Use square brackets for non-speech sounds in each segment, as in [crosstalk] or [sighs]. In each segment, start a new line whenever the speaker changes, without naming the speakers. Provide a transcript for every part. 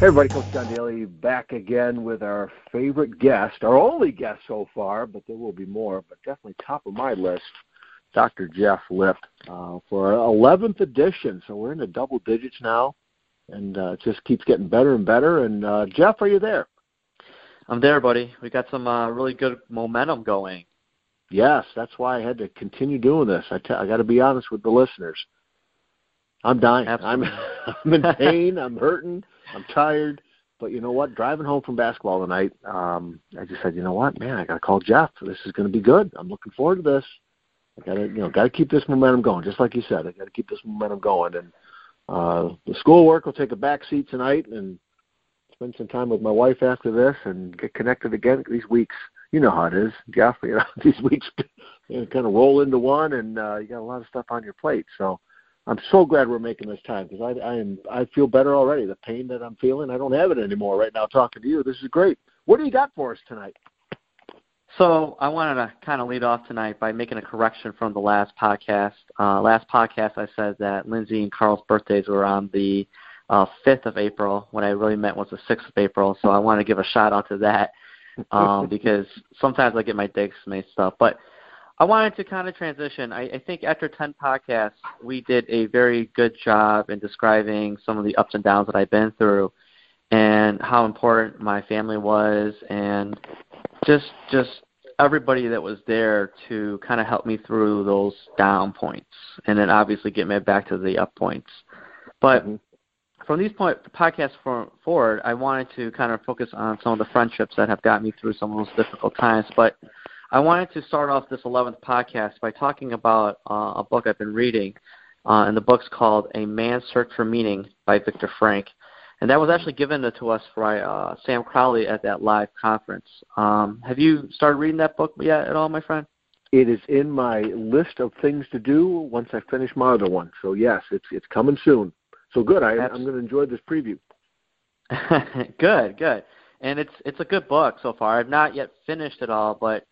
Hey everybody, Coach John Daly back again with our favorite guest, our only guest so far, but there will be more, but definitely top of my list, Dr. Jeff Lipp, uh, for our 11th edition. So we're in the double digits now, and uh, it just keeps getting better and better. And uh, Jeff, are you there?
I'm there, buddy. We got some uh, really good momentum going.
Yes, that's why I had to continue doing this. I, t- I got to be honest with the listeners. I'm dying.
Absolutely.
I'm [laughs] I'm in [laughs] pain. I'm hurting. I'm tired. But you know what? Driving home from basketball tonight, um, I just said, you know what, man, I got to call Jeff. This is going to be good. I'm looking forward to this. I got to, you know, got to keep this momentum going. Just like you said, I got to keep this momentum going. And uh, the schoolwork will take a back seat tonight, and spend some time with my wife after this, and get connected again. These weeks, you know how it is, Jeff. You know, [laughs] these weeks you know, kind of roll into one, and uh, you got a lot of stuff on your plate. So I'm so glad we're making this time because I, I am I feel better already. The pain that I'm feeling, I don't have it anymore right now. Talking to you, this is great. What do you got for us tonight?
So I wanted to kind of lead off tonight by making a correction from the last podcast. Uh, last podcast, I said that Lindsay and Carl's birthdays were on the uh, 5th of April. What I really meant was the 6th of April. So I want to give a shout out to that um, [laughs] because sometimes I get my dates mixed up. But I wanted to kind of transition. I, I think after 10 podcasts, we did a very good job in describing some of the ups and downs that I've been through and how important my family was and just just everybody that was there to kind of help me through those down points and then obviously get me back to the up points. But mm-hmm. from these point podcasts for, forward, I wanted to kind of focus on some of the friendships that have got me through some of those difficult times. But I wanted to start off this 11th podcast by talking about uh, a book I've been reading, uh, and the book's called A Man's Search for Meaning by Viktor Frankl. And that was actually given to us by uh, Sam Crowley at that live conference. Um, have you started reading that book yet at all, my friend?
It is in my list of things to do once I finish my other one. So yes, it's it's coming soon. So good. I, I'm going to enjoy this preview. [laughs]
good, good. And it's it's a good book so far. I've not yet finished it all, but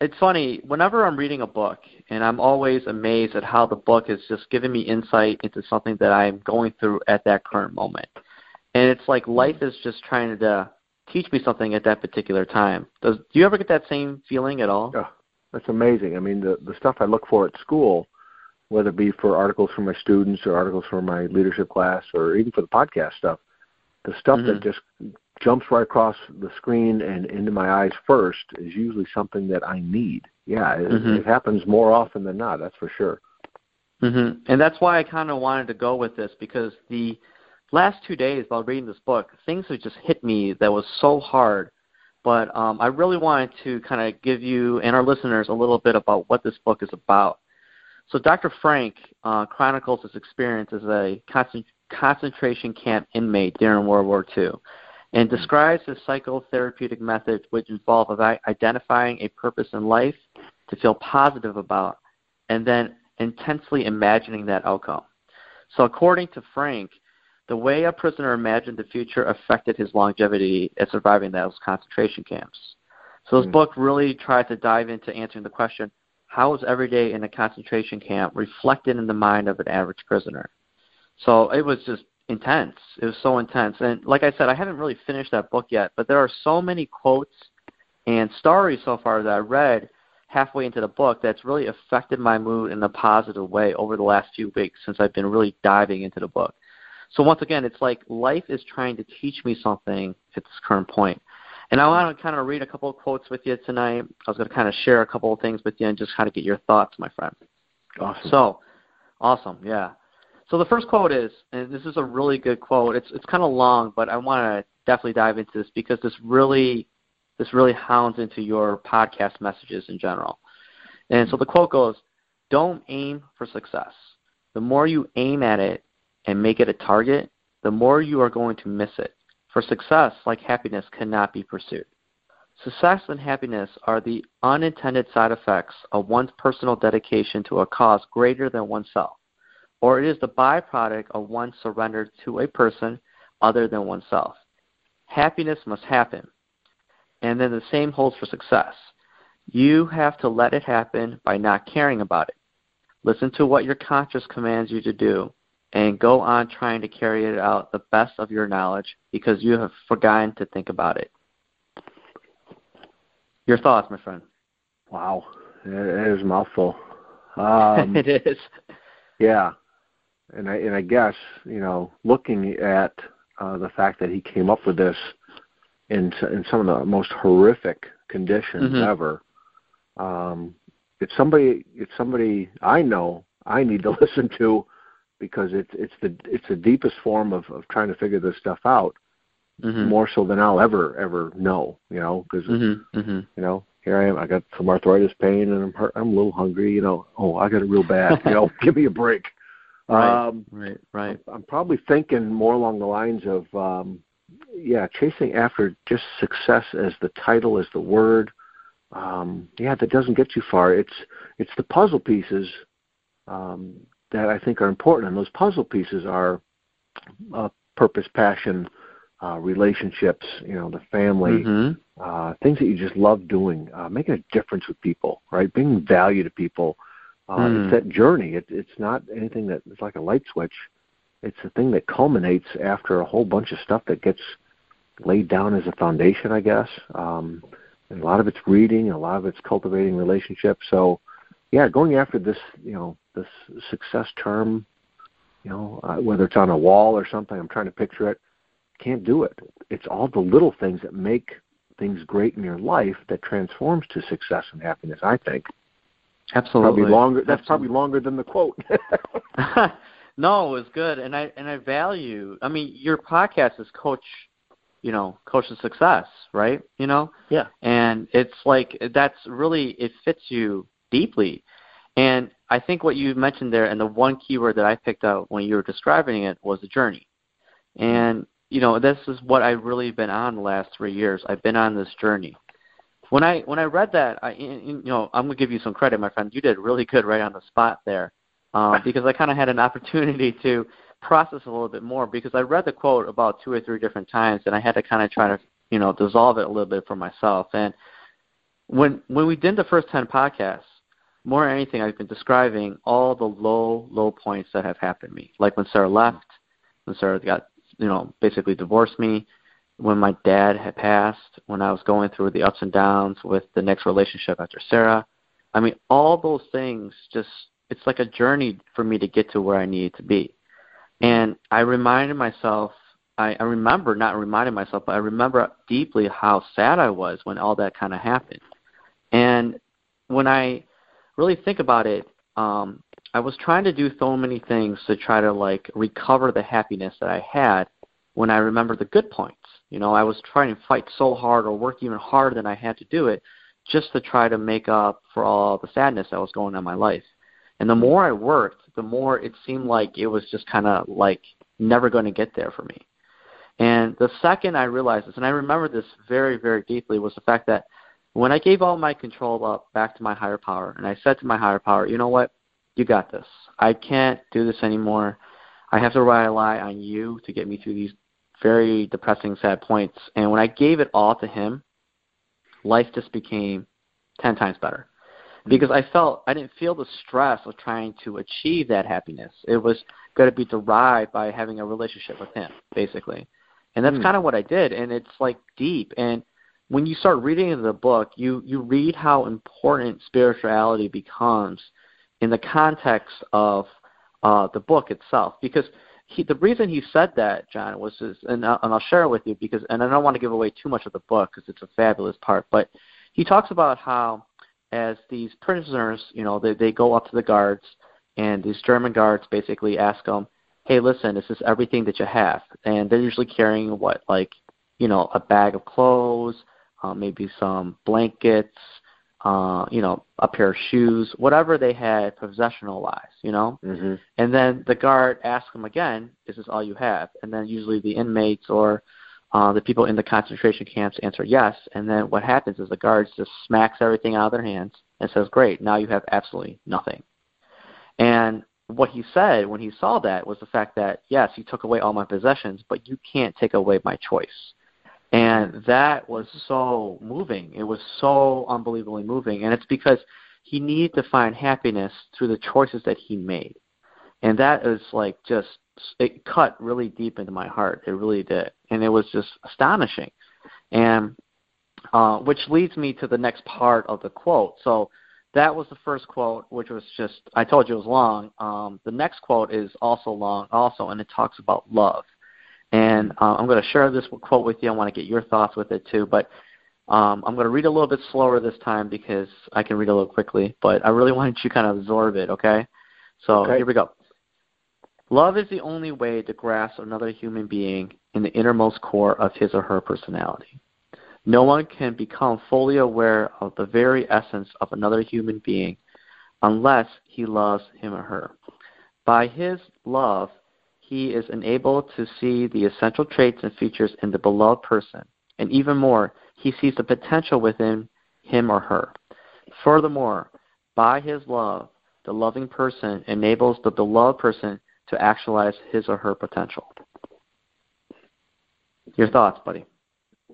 it's funny whenever i'm reading a book and i'm always amazed at how the book is just giving me insight into something that i'm going through at that current moment. And it's like life is just trying to teach me something at that particular time. Does do you ever get that same feeling at all?
Oh, that's amazing. I mean the the stuff i look for at school whether it be for articles for my students or articles for my leadership class or even for the podcast stuff the stuff mm-hmm. that just jumps right across the screen and into my eyes first is usually something that I need. Yeah, it, mm-hmm. it happens more often than not. That's for sure.
Mm-hmm. And that's why I kind of wanted to go with this because the last two days while reading this book, things have just hit me that was so hard. But um, I really wanted to kind of give you and our listeners a little bit about what this book is about. So Dr. Frankl uh, chronicles his experience as a concentration camp inmate during World War II and describes his psychotherapeutic methods which involve identifying a purpose in life to feel positive about and then intensely imagining that outcome. So, according to Frankl, the way a prisoner imagined the future affected his longevity at surviving those concentration camps. So, this mm-hmm. book really tries to dive into answering the question how is every day in a concentration camp reflected in the mind of an average prisoner? So, it was just intense. It was so intense. And like I said, I haven't really finished that book yet, but there are so many quotes and stories so far that I read halfway into the book that's really affected my mood in a positive way over the last few weeks since I've been really diving into the book. So once again, it's like life is trying to teach me something at this current point. And I want to kind of read a couple of quotes with you tonight. I was going to kind of share a couple of things with you and just kind of get your thoughts, my friend.
Awesome.
So, awesome, yeah. So the first quote is, and this is a really good quote. It's it's kind of long, but I want to definitely dive into this because this really this really hounds into your podcast messages in general. And so the quote goes, "Don't aim for success. The more you aim at it and make it a target, the more you are going to miss it. For success, like happiness, cannot be pursued." Success and happiness are the unintended side effects of one's personal dedication to a cause greater than oneself or it is the byproduct of one surrender to a person other than oneself. Happiness must happen. And then the same holds for success. You have to let it happen by not caring about it. Listen to what your conscience commands you to do and go on trying to carry it out the best of your knowledge because you have forgotten to think about it. Your thoughts, my friend?
Wow, it is a mouthful. [laughs] Um,
it is.
Yeah, and I and I guess you know looking at uh, the fact that he came up with this in in some of the most horrific conditions
Mhm.
ever. Um, it's somebody it's somebody I know I need to [laughs] listen to because it's it's the it's the deepest form of of trying to figure this stuff out
Mhm.
more so than I'll ever ever know. You know because
Mhm. Mhm.
you know here I am I got some arthritis pain and I'm hurt, I'm a little hungry. You know oh I got it real bad. [laughs] you know give me a break.
Right.
Um,
Right. Right.
I'm probably thinking more along the lines of, um, yeah, chasing after just success as the title, as the word. Um, yeah, that doesn't get you far. It's it's the puzzle pieces um, that I think are important, and those puzzle pieces are uh, purpose, passion, uh, relationships. You know, the family,
Mhm.
uh, things that you just love doing, uh, making a difference with people, right? Bringing value to people. Uh,
Hmm.
It's that journey. It, it's not anything that it's like a light switch. It's the thing that culminates after a whole bunch of stuff that gets laid down as a foundation, I guess. Um, and a lot of it's reading, a lot of it's cultivating relationships. So, yeah, going after this, you know, this success term, you know, uh, whether it's on a wall or something, I'm trying to picture it. Can't do it. It's all the little things that make things great in your life that transforms to success and happiness. I think
Absolutely.
probably longer. That's
Absolutely.
probably longer than the quote. [laughs] [laughs]
no, it was good, and I and I value. I mean, your podcast is coach, you know, coach of success, right? You know,
yeah.
and it's like that's really it fits you deeply, and I think what you mentioned there, and the one keyword that I picked out when you were describing it was the journey, and you know, this is what I've really been on the last three years. I've been on this journey. When I when I read that, I you know I'm gonna give you some credit, my friend. You did really good right on the spot there, uh, because I kind of had an [laughs] opportunity to process a little bit more because I read the quote about two or three different times, and I had to kind of try to you know dissolve it a little bit for myself. And when when we did the first ten podcasts, more than anything, I've been describing all the low low points that have happened to me, like when Sarah left, when Sarah got you know basically divorced me, when my dad had passed, when I was going through the ups and downs with the next relationship after Sarah. I mean, all those things just it's like a journey for me to get to where I needed to be. And I reminded myself I, I remember not reminding myself, but I remember deeply how sad I was when all that kind of happened. And when I really think about it, um, I was trying to do so many things to try to like recover the happiness that I had when I remember the good points. You know, I was trying to fight so hard or work even harder than I had to do it just to try to make up for all the sadness that was going on in my life. And the more I worked, the more it seemed like it was just kind of like never going to get there for me. And the second I realized this, and I remember this very, very deeply, was the fact that when I gave all my control up back to my higher power, and I said to my higher power, you know what? You got this. I can't do this anymore. I have to rely on you to get me through these very depressing, sad points. And when I gave it all to him, life just became 10 times better. Because I felt, I didn't feel the stress of trying to achieve that happiness. It was going to be derived by having a relationship with him, basically. And that's
Hmm.
kind of what I did. And it's like deep. And when you start reading the book, you, you read how important spirituality becomes in the context of uh, the book itself. Because he, the reason he said that, John, was just, and, I'll- and I'll share it with you because, and I don't want to give away too much of the book because it's a fabulous part, but he talks about how as these prisoners, you know, they, they go up to the guards, and these German guards basically ask them, hey, listen, is this everything that you have? And they're usually carrying what, like, you know, a bag of clothes, uh, maybe some blankets, uh, you know, a pair of shoes, whatever they had possessional wise, you know?
hmm
And then the guard asks them again, "Is this all you have?" And then usually the inmates or uh, the people in the concentration camps answer yes. And then what happens is the guards just smacks everything out of their hands and says, "Great, now you have absolutely nothing." And what he said when he saw that was the fact that yes, you took away all my possessions, but you can't take away my choice. And that was so moving. It was so unbelievably moving. And it's because he needed to find happiness through the choices that he made. and that is like just it cut really deep into my heart. It really did, and it was just astonishing. And uh, which leads me to the next part of the quote. So that was the first quote, which was just I told you it was long. Um, the next quote is also long, also, and it talks about love. And uh, I'm going to share this quote with you. I want to get your thoughts with it too, but um, I'm going to read a little bit slower this time because I can read a little quickly. But I really [laughs] want you to kind of absorb it. Okay. So
okay.
here we go. Love is the only way to grasp another human being in the innermost core of his or her personality. No one can become fully aware of the very essence of another human being unless he loves him or her. By his love, he is enabled to see the essential traits and features in the beloved person, and even more, he sees the potential within him or her. Furthermore, by his love, the loving person enables the beloved person to actualize his or her potential. Your thoughts, buddy?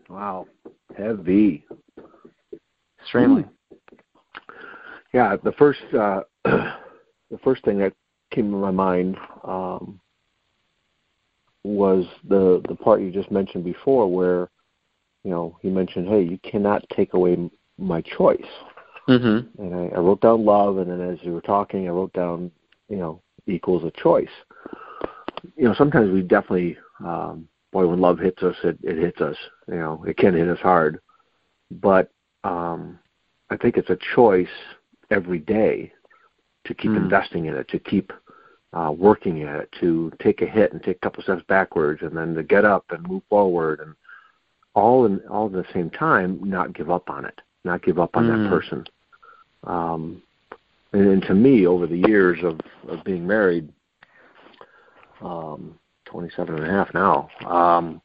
Wow, heavy.
Extremely. Hmm.
Yeah, the first uh, [clears throat] the first thing that came to my mind um, was the the part you just mentioned before, where you know he mentioned, "Hey, you cannot take away my choice."
Mm-hmm.
And I, I wrote down love, and then as you were talking, I wrote down, you know, equals a choice. You know, sometimes we definitely um, boy, when love hits us, it, it hits us. You know, it can hit us hard, but um, I think it's a choice every day to keep mm. investing in it, to keep uh, working at it, to take a hit and take a couple steps backwards, and then to get up and move forward, and all in all at the same time, not give up on it, not give up on mm. that person. Um, and, and to me, over the years of, of being married, um, 27 and a half now. Um,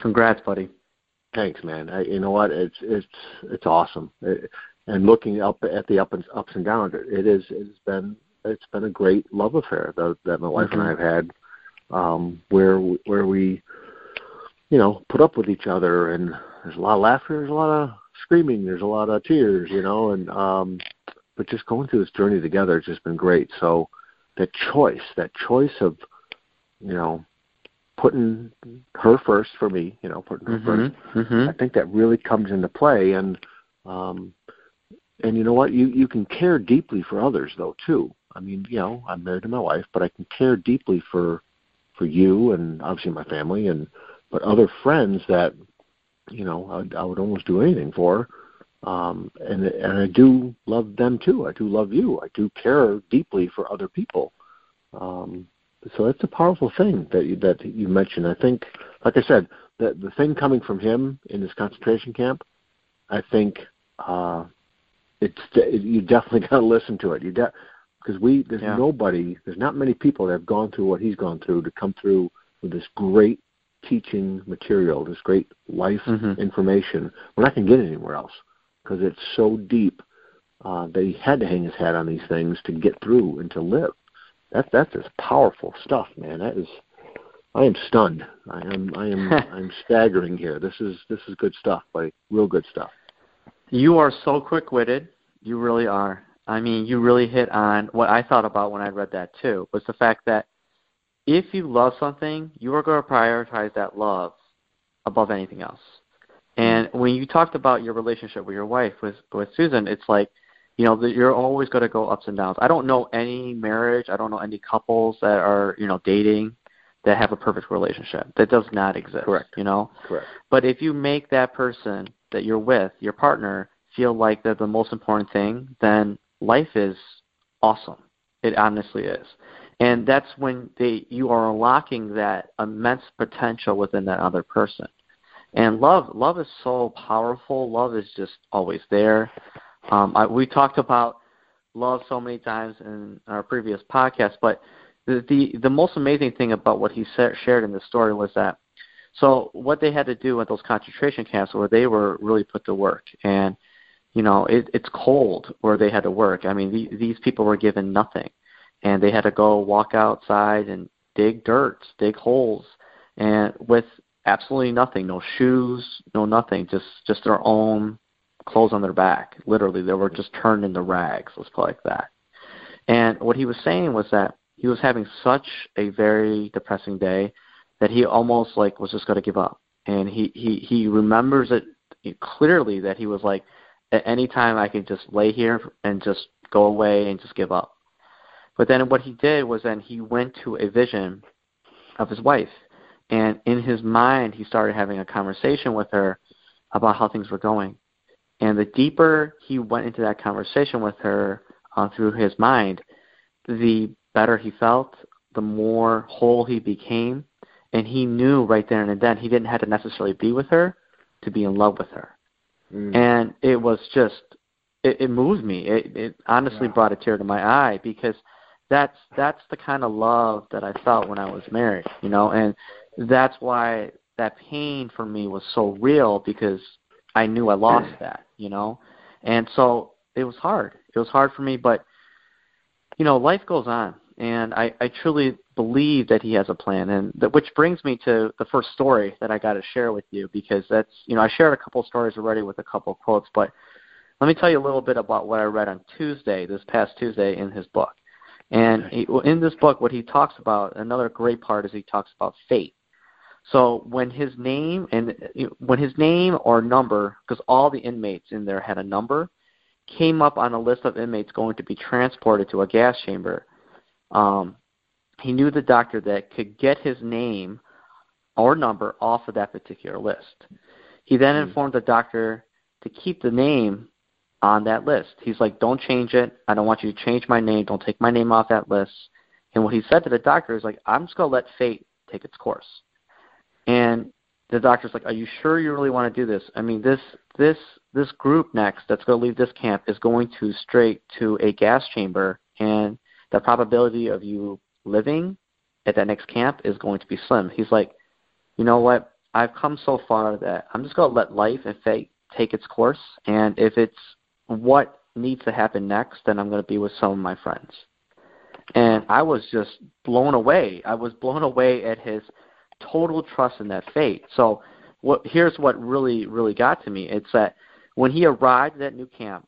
Congrats, buddy.
Thanks, man. I, you know what? It's it's it's awesome. It, and looking up at the up and ups and downs, it is it's been it's been a great love affair that, that my wife mm-hmm. and I have had, um, where where we, you know, put up with each other, and there's a lot of laughter, there's a lot of screaming, there's a lot of tears, you know, and um, but just going through this journey together has just been great. So that choice, that choice of you know, putting her first for me, you know, putting her
mm-hmm.
1st
mm-hmm.
I think that really comes into play and um and you know what, you you can care deeply for others though too. I mean, you know, I'm married to my wife, but I can care deeply for for you and obviously my family and but other friends that you know I, I would almost do anything for um and and I do love them too. I do love you. I do care deeply for other people. Um so it's a powerful thing that you, that you mentioned. I think, like I said, the the thing coming from him in his concentration camp, I think uh, it's it, you definitely [laughs] got to listen to it. You de- because we there's yeah. nobody, there's not many people that have gone through what he's gone through to come through with this great teaching material, this great life
mm-hmm.
information. We're not going to get anywhere else because it's so deep uh, that he had to hang his hat on these things to get through and to live. That that's just powerful stuff, man. That is I am stunned. I am I am [laughs] I'm staggering here. This is this is good stuff, like real good stuff.
You are so quick witted. You really are. I mean, you really hit on what I thought about when I read that too, was the fact that if you love something, you are going to prioritize that love above anything else. And when you talked about your relationship with your wife with with Susan, it's like you know, that you're always going to go ups and downs. I don't know any marriage, I don't know any couples that are, you know, dating that have a perfect relationship. That does not exist.
Correct.
You know?
Correct.
But if you make that person that you're with, your partner, feel like they're the most important thing, then life is awesome. It honestly is. And that's when they you are unlocking that immense potential within that other person. And love love is so powerful. Love is just always there. Um, I, we talked about love so many times in our previous podcast, but the, the the most amazing thing about what he sa- shared in the story was that so what they had to do at those concentration camps where they were really put to work and you know it, it's cold where they had to work. I mean the, these people were given nothing and they had to go walk outside and dig dirt, dig holes, and with absolutely nothing, no shoes, no nothing, just just their own clothes on their back. Literally, they were just turned into rags. Let's put it like that. And what he was saying was that he was having such a very depressing day that he almost like was just going to give up. And he he he remembers it clearly that he was like, at any time I can just lay here and just go away and just give up. But then what he did was then he went to a vision of his wife. And in his mind, he started having a conversation with her about how things were going. And the deeper he went into that conversation with her uh, through his mind, the better he felt, the more whole he became. And he knew right there and then he didn't have to necessarily be with her to be in love with her. Mm. And it was just, it, it moved me. It, it honestly yeah. brought a tear to my eye because that's that's the kind of love that I felt when I was married, you know, and that's why that pain for me was so real because I knew I lost that, you know, and so it was hard. It was hard for me, but you know, life goes on, and I, I truly believe that he has a plan, and that which brings me to the first story that I got to share with you because that's you know I shared a couple stories already with a couple of quotes, but let me tell you a little bit about what I read on Tuesday, this past Tuesday, in his book. And he, in this book, what he talks about, another great part is he talks about fate. So when his name and when his name or number, because all the inmates in there had a number, came up on a list of inmates going to be transported to a gas chamber, um, he knew the doctor that could get his name or number off of that particular list. He then mm-hmm. informed the doctor to keep the name on that list. He's like, don't change it. I don't want you to change my name. Don't take my name off that list. And what he said to the doctor is like, I'm just going to let fate take its course. And the doctor's like, are you sure you really want to do this? I mean, this this this group next that's going to leave this camp is going to straight to a gas chamber, and the probability of you living at that next camp is going to be slim. He's like, you know what? I've come so far that I'm just going to let life and fate take its course, and if it's what needs to happen next, then I'm going to be with some of my friends. And I was just blown away. I was blown away at his total trust in that fate. So, what here's what really really got to me. It's that when he arrived at that new camp,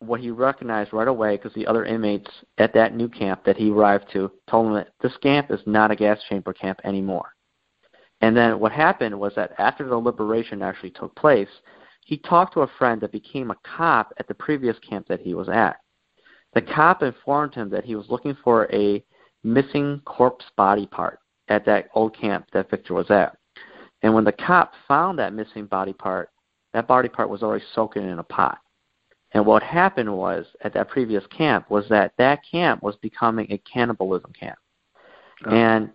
what he recognized right away, because the other inmates at that new camp that he arrived to told him that this camp is not a gas chamber camp anymore. And then what happened was that after the liberation actually took place, he talked to a friend that became a cop at the previous camp that he was at. The cop informed him that he was looking for a missing corpse body part at that old camp that Victor was at. And when the cop found that missing body part, that body part was already soaking in a pot. And what happened was at that previous camp was that that camp was becoming a cannibalism camp. Oh. And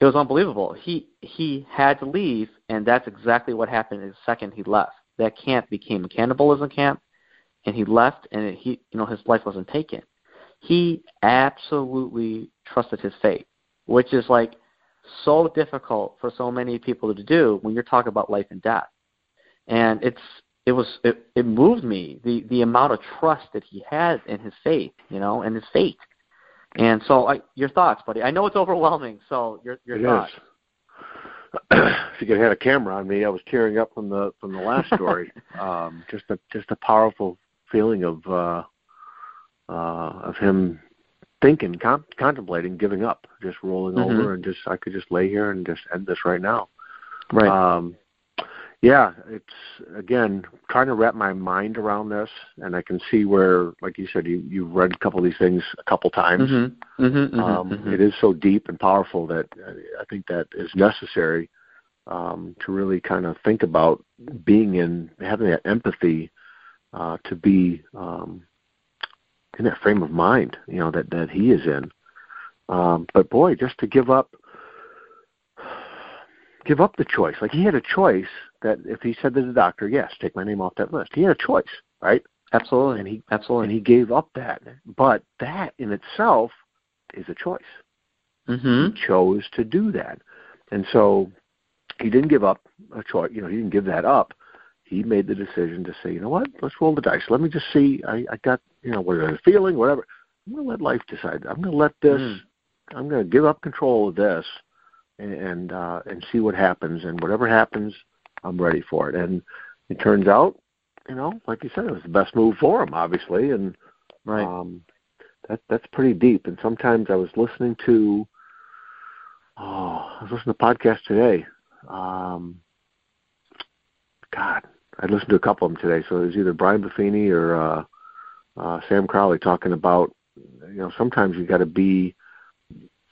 it was unbelievable. He he had to leave and that's exactly what happened the second he left that camp became a cannibalism camp, and he left, and it, he, you know, his life wasn't taken. He absolutely trusted his fate, which is like so difficult for so many people to do when you're talking about life and death. And it's it was it, it moved me the the amount of trust that he had in his faith, you know, and his fate. And so, I, your thoughts, buddy? I know it's overwhelming. So, your your
it
thoughts.
Is. [clears throat] if you could have a camera on me, I was tearing up from the from the last story. [laughs] um, just a just a powerful feeling of uh, uh, of him thinking, con- contemplating, giving up, just rolling mm-hmm. over, and just I could just lay here and just end this right now.
Right.
Um, yeah, it's again trying to wrap my mind around this, and I can see where, like you said, you you've read a couple of these things a couple times.
Mm-hmm. Mm-hmm,
um,
mm-hmm.
It is so deep and powerful that I think that is necessary um, to really kind of think about being in having that empathy uh, to be um, in that frame of mind, you know, that that he is in. Um, but boy, just to give up give up the choice. Like he had a choice that if he said to the doctor, "Yes, take my name off that list," he had a choice, right?
Absolutely,
and he
absolutely,
and he gave up that. But that in itself is a choice.
Mm-hmm.
He chose to do that, and so he didn't give up a choice. You know, he didn't give that up. He made the decision to say, you know what, let's roll the dice. Let me just see. I, I got, you know, what a feeling, whatever. I'm going to let life decide. I'm going to let this. Mm. I'm going to give up control of this and uh, and see what happens. And whatever happens, I'm ready for it. And it turns out, you know, like you said, it was the best move for him, obviously. And
right.
um, that that's pretty deep. And sometimes I was listening to oh, I was listening to a podcast today. Um, God, I listened to a couple of them today. So it was either Brian Buffini or uh, uh, Sam Crowley talking about you know sometimes you got to be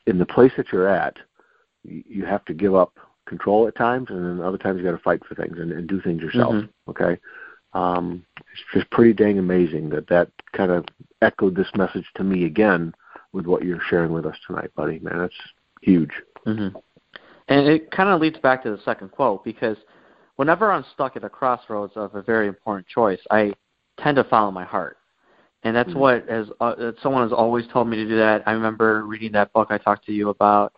in the place that you're at. You have to give up control at times, and then other times you got to fight for things and, and do things yourself. Mm-hmm. Okay, um, it's just pretty dang amazing that that kind of echoed this message to me again with what you're sharing with us tonight, buddy. Man, that's huge.
Mm-hmm. And it kind of leads back to the second quote because whenever I'm stuck at a crossroads of a very important choice, I tend to follow my heart. And that's mm-hmm. what as uh, someone has always told me to do that. I remember reading that book I talked to you about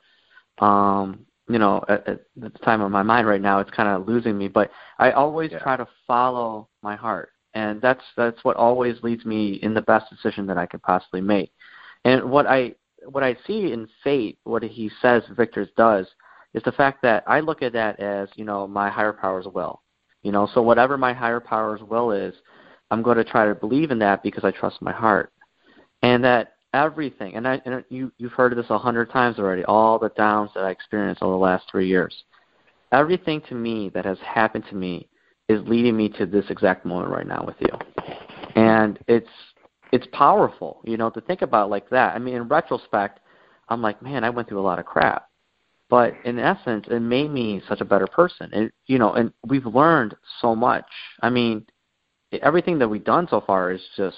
um you know, at, at the time of my mind right now, it's kind of losing me. But I always yeah. try to follow my heart, and that's that's what always leads me in the best decision that I could possibly make. And what I what I see in fate, what he says Victor does, is the fact that I look at that as you know my higher power's will. You know, so whatever my higher power's will is, I'm going to try to believe in that because I trust my heart, and that everything, and, I, and you, you've heard this a hundred times already, all the downs that I experienced over the last three years. Everything to me that has happened to me is leading me to this exact moment right now with you. And it's it's powerful, you know, to think about like that. I mean, in retrospect, I'm like, man, I went through a lot of crap. But in essence, it made me such a better person. And you know, and we've learned so much. I mean, everything that we've done so far is just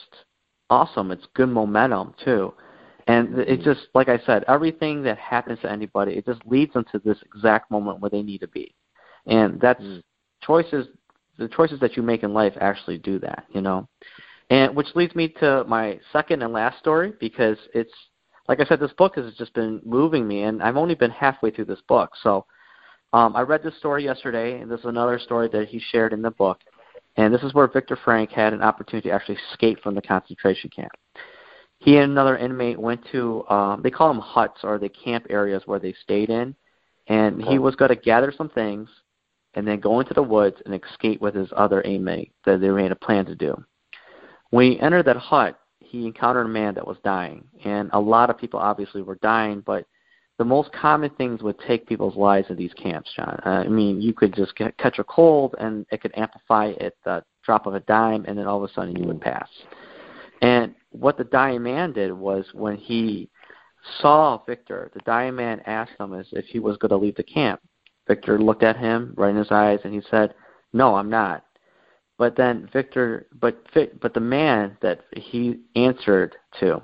awesome. It's good momentum too. And it just, like I said, everything that happens to anybody, it just leads them to this exact moment where they need to be. And that's mm. choices, the choices that you make in life actually do that, you know. And which leads me to my second and last story because it's, like I said, this book has just been moving me, and I've only been halfway through this book. So um, I read this story yesterday, and this is another story that he shared in the book. And this is where Victor Frankl had an opportunity to actually escape from the concentration camp. He and another inmate went to, um, they call them huts or the camp areas where they stayed in. And he was going to gather some things and then go into the woods and escape with his other inmate that they made a plan to do. When he entered that hut, he encountered a man that was dying. And a lot of people obviously were dying, but the most common things would take people's lives in these camps, John. Uh, I mean, you could just get, catch a cold and it could amplify at the drop of a dime, and then all of a sudden you would pass. And what the dying man did was when he saw Victor, the dying man asked him as if he was going to leave the camp. Victor looked at him right in his eyes and he said, "No, I'm not." But then Victor, but but the man that he answered to,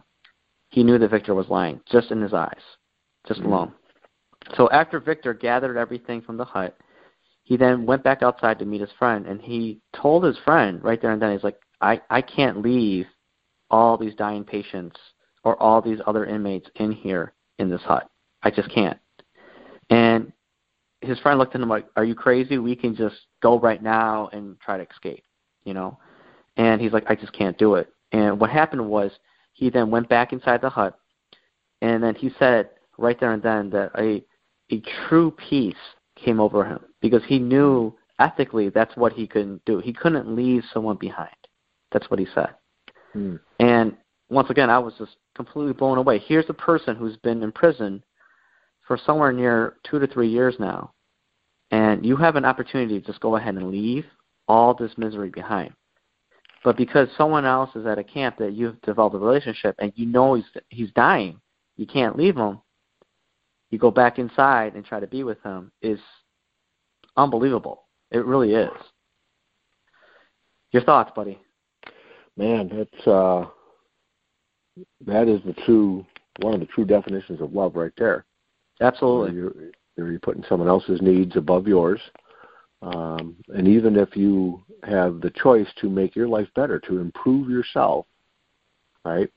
he knew that Victor was lying just in his eyes just mm-hmm. alone. So after Victor gathered everything from the hut, he then went back outside to meet his friend, and he told his friend right there and then, he's like, I, I can't leave all these dying patients or all these other inmates in here in this hut. I just can't. And his friend looked at him like, Are you crazy? We can just go right now and try to escape, you know? And he's like, I just can't do it. And what happened was he then went back inside the hut, and then he said, right there and then that a a true peace came over him because he knew ethically that's what he couldn't do. He couldn't leave someone behind. That's what he said. Hmm. And once again, I was just completely blown away. Here's a person who's been in prison for somewhere near two to three years now, and you have an opportunity to just go ahead and leave all this misery behind. But because someone else is at a camp that you've developed a relationship and you know he's he's dying, you can't leave him you go back inside and try to be with him is unbelievable. It really is. Your thoughts, buddy?
Man, that's uh that is the true one of the true definitions of love right there.
Absolutely.
You're, you're putting someone else's needs above yours. Um, and even if you have the choice to make your life better, to improve yourself, right?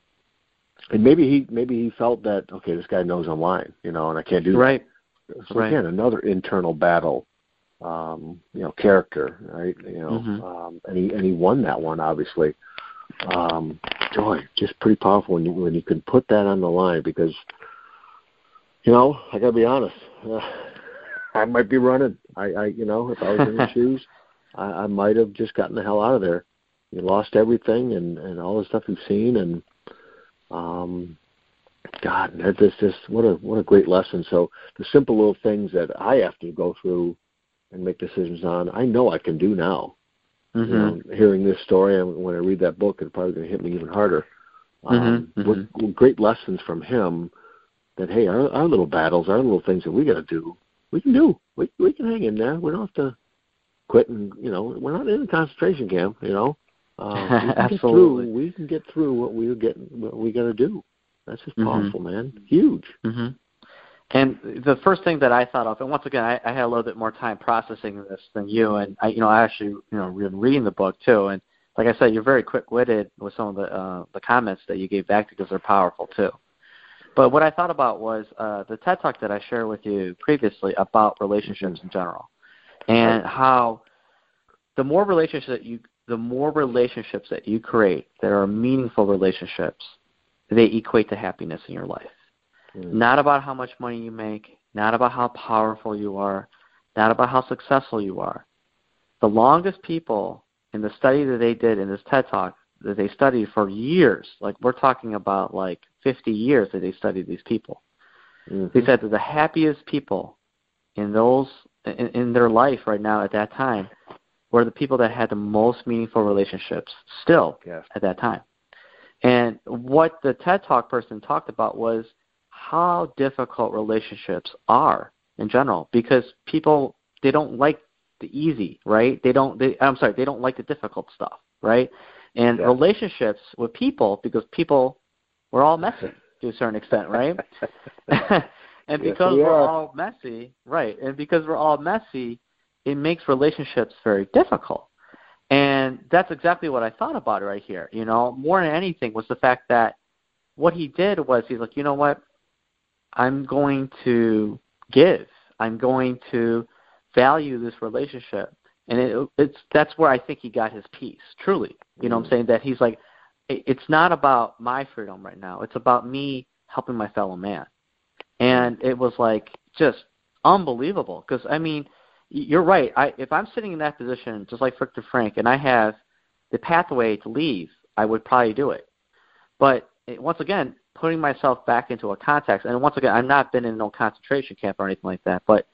And maybe he maybe he felt that okay, this guy knows I'm lying, you know, and I can't do
right.
That. So
right.
again, another internal battle, um, you know, character, right? You know,
mm-hmm.
um, and he and he won that one obviously. Um, joy, just pretty powerful when you when you can put that on the line because, you know, I gotta be honest, uh, [sighs] I might be running. I, I you know, if I was in his [laughs] shoes, I, I might have just gotten the hell out of there. You lost everything and and all the stuff you've seen and Um, God, that's just what a what a great lesson. So the simple little things that I have to go through and make decisions on, I know I can do now.
Mm-hmm.
You know, hearing this story, and when I read that book, it's probably going to hit me even harder. Um,
Mm-hmm,
what, what great lessons from him that hey, our, our little battles, our little things that we got to do, we can do. We we can hang in there. We don't have to quit, and you know, we're not in a concentration camp. You know, um, we [laughs]
Absolutely.
through. We can get through what we're getting. What we got to do. That's just
Mhm.
powerful, man. Huge.
hmm And the first thing that I thought of, and once again, I, I had a little bit more time processing this than you, and I, you know, I actually, you know, been reading the book too, and like I said, you're very quick-witted with some of the uh, the comments that you gave back because they're powerful too. But what I thought about was uh, the TED talk that I shared with you previously about relationships in general, and how the more relationships that you, the more relationships that you create that are meaningful relationships, they equate to happiness in your life.
Mm.
Not about how much money you make, not about how powerful you are, not about how successful you are. The longest people in the study that they did in this TED Talk that they studied for years, like we're talking about like 50 years that they studied these people.
Mhm.
They said that the happiest people in those in, in their life right now at that time were the people that had the most meaningful relationships still
Yes.
at that time. And what the TED Talk person talked about was how difficult relationships are in general because people they don't like the easy, right? They don't they I'm sorry, they don't like the difficult stuff, right? And
Yeah.
relationships with people because people we're all messy [laughs] to a certain extent, right? [laughs] [laughs] and
Yes,
because
we
we're all messy, right? And because we're all messy, it makes relationships very difficult. And that's exactly what I thought about right here. You know, more than anything was the fact that what he did was he's like, you know what? I'm going to give. I'm going to value this relationship. And it, it's that's where I think he got his peace. Truly, you know, what I'm mm-hmm. saying that he's like, it's not about my freedom right now. It's about me helping my fellow man. And it was like just unbelievable because I mean, you're right. I if I'm sitting in that position, just like Victor Frankl, and I have the pathway to leave, I would probably do it. But it, once again, putting myself back into a context, and once again, I've not been in no concentration camp or anything like that, but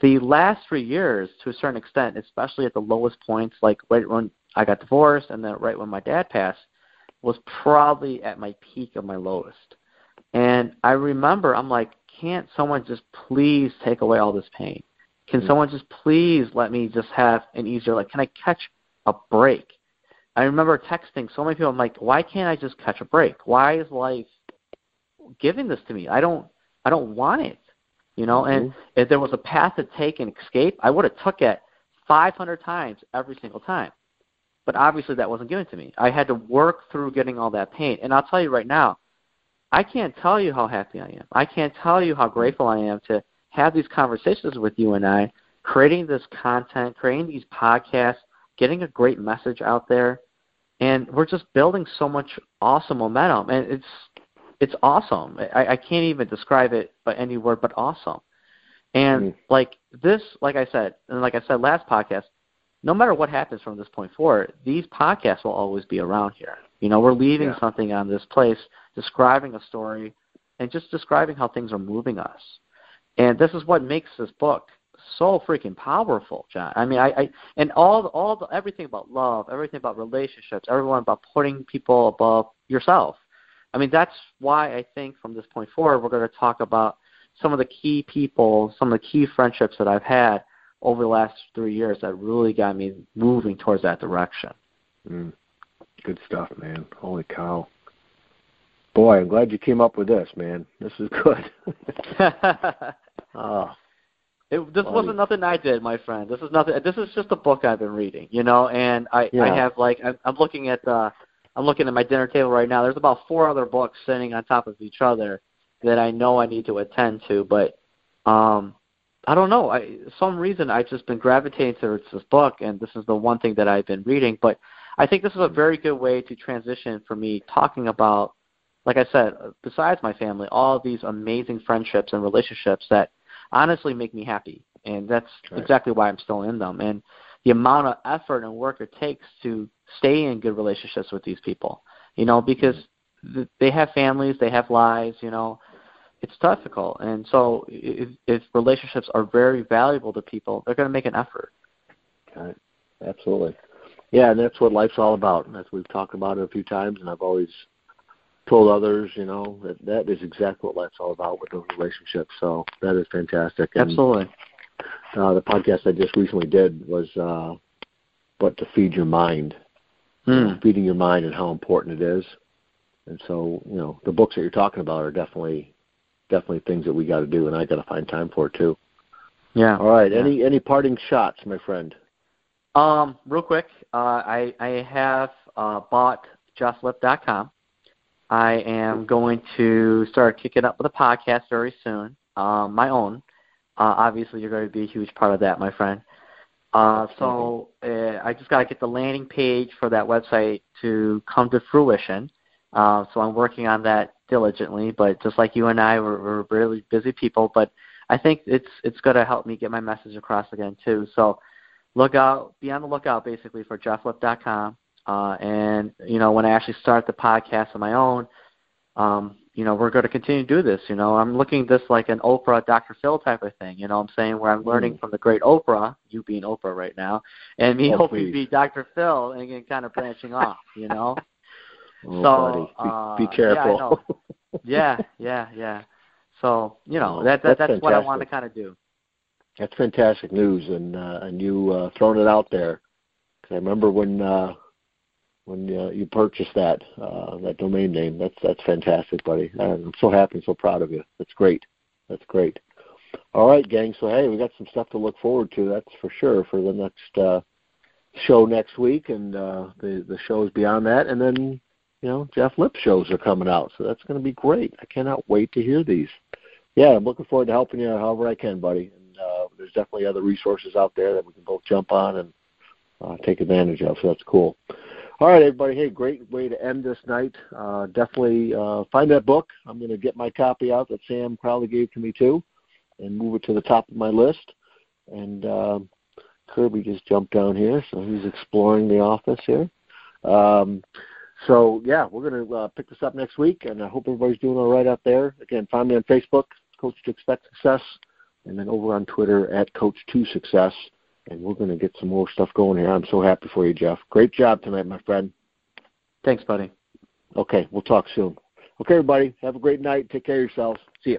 the last three years, to a certain extent, especially at the lowest points, like right when I got divorced and then right when my dad passed, was probably at my peak of my lowest. And I remember, I'm like, can't someone just please take away all this pain? Can
Mm.
someone just please let me just have an easier, like, can I catch a break? I remember texting so many people. I'm like, why can't I just catch a break? Why is life giving this to me? I don't, I don't want it, you know. And if there was a path to take and escape, I would have took it 500 times every single time. But obviously, that wasn't given to me. I had to work through getting all that pain. And I'll tell you right now, I can't tell you how happy I am. I can't tell you how grateful I am to have these conversations with you and I, creating this content, creating these podcasts, getting a great message out there, and we're just building so much awesome momentum. And it's it's awesome. I, I can't even describe it by any word but awesome. And
Mm.
like this, like I said, and like I said last podcast, no matter what happens from this point forward, these podcasts will always be around here. You know, we're leaving
Yeah.
something on this place, describing a story, and just describing how things are moving us. And this is what makes this book so freaking powerful, John. I mean, I, I and all all the everything about love, everything about relationships, everyone about putting people above yourself. I mean, that's why I think from this point forward, we're going to talk about some of the key people, some of the key friendships that I've had over the last three years that really got me moving towards that direction.
Mm. Good stuff, man. Holy cow. Boy, I'm glad you came up with this, man. This is good. [laughs] [laughs] oh,
It, this wasn't nothing I did, my friend. This is nothing. This is just a book I've been reading, you know. And I, I have like I'm, I'm looking at the, I'm looking at my dinner table right now. There's about four other books sitting on top of each other that I know I need to attend to, but um, I don't know. I some reason I've just been gravitating towards this book, and this is the one thing that I've been reading. But I think this is a very good way to transition for me talking about, like I said, uh, besides my family, all these amazing friendships and relationships that honestly make me happy, and that's
Right.
exactly why I'm still in them. And the amount of effort and work it takes to stay in good relationships with these people, you know, because mm-hmm. they have families, they have lives, you know. It's difficult, and so if, if relationships are very valuable to people, they're going to make an effort.
It. Absolutely. Yeah, and that's what life's all about. And that's we've talked about it a few times, and I've always told others, you know, that that is exactly what life's all about with those relationships. So that is fantastic.
And, Absolutely.
Uh, the podcast I just recently did was, uh, "But to feed your mind."
Mm.
feeding your mind and how important it is. And so, you know, the books that you're talking about are definitely definitely things that we got to do, and I got to find time for too.
Yeah.
All right.
Yeah.
Any any parting shots, my friend?
Um, real quick, uh, I I have uh, bought jefflip.com. I am going to start kicking up with a podcast very soon, um, my own. Uh, obviously, you're going to be a huge part of that, my friend. Uh, so uh, I just got to get the landing page for that website to come to fruition. Uh, so I'm working on that diligently. But just like you and I, we're, we're really busy people. But I think it's it's going to help me get my message across again too. So look out, be on the lookout basically for jefflip.com. Uh, and you know when I actually start the podcast on my own, um, you know, we're going to continue to do this. You know, I'm looking at this like an Oprah, Dr. Phil type of thing. You know, I'm saying where I'm learning mm. from the great Oprah, you being Oprah right now, and me
oh,
hoping
please.
to be Dr. Phil and again kind of branching off. You know. [laughs]
Oh,
so
buddy. Be,
uh,
be careful.
Yeah, yeah, yeah, yeah. So you know
Oh,
that, that
that's
that's what I want to kind of do.
That's fantastic news, and uh, and you uh, throwing it out there. 'Cause I remember when uh, when uh, you purchased that uh, that domain name. That's that's fantastic, buddy. I'm so happy and so proud of you. That's great. That's great. All right, gang. So hey, we got some stuff to look forward to. That's for sure for the next uh, show next week, and uh, the the shows beyond that, and then you know Jeff Lip shows are coming out, so that's going to be great. I cannot wait to hear these. Yeah, I'm looking forward to helping you however I can, buddy. And uh, there's definitely other resources out there that we can both jump on and uh, take advantage of. So that's cool. All right, everybody. Hey, great way to end this night. Uh, definitely uh, find that book. I'm going to get my copy out that Sam Crowley gave to me too, and move it to the top of my list. And uh, Kirby just jumped down here, so he's exploring the office here. Um, so yeah, we're going to uh, pick this up next week, and I hope everybody's doing all right out there. Again, find me on Facebook, Coach to Expect Success, and then over on Twitter at Coach to Success and we're going to get some more stuff going here. I'm so happy for you, Jeff. Great job tonight, my friend.
Thanks, buddy.
Okay, we'll talk soon. Okay, everybody, have a great night. Take care of yourselves. See you.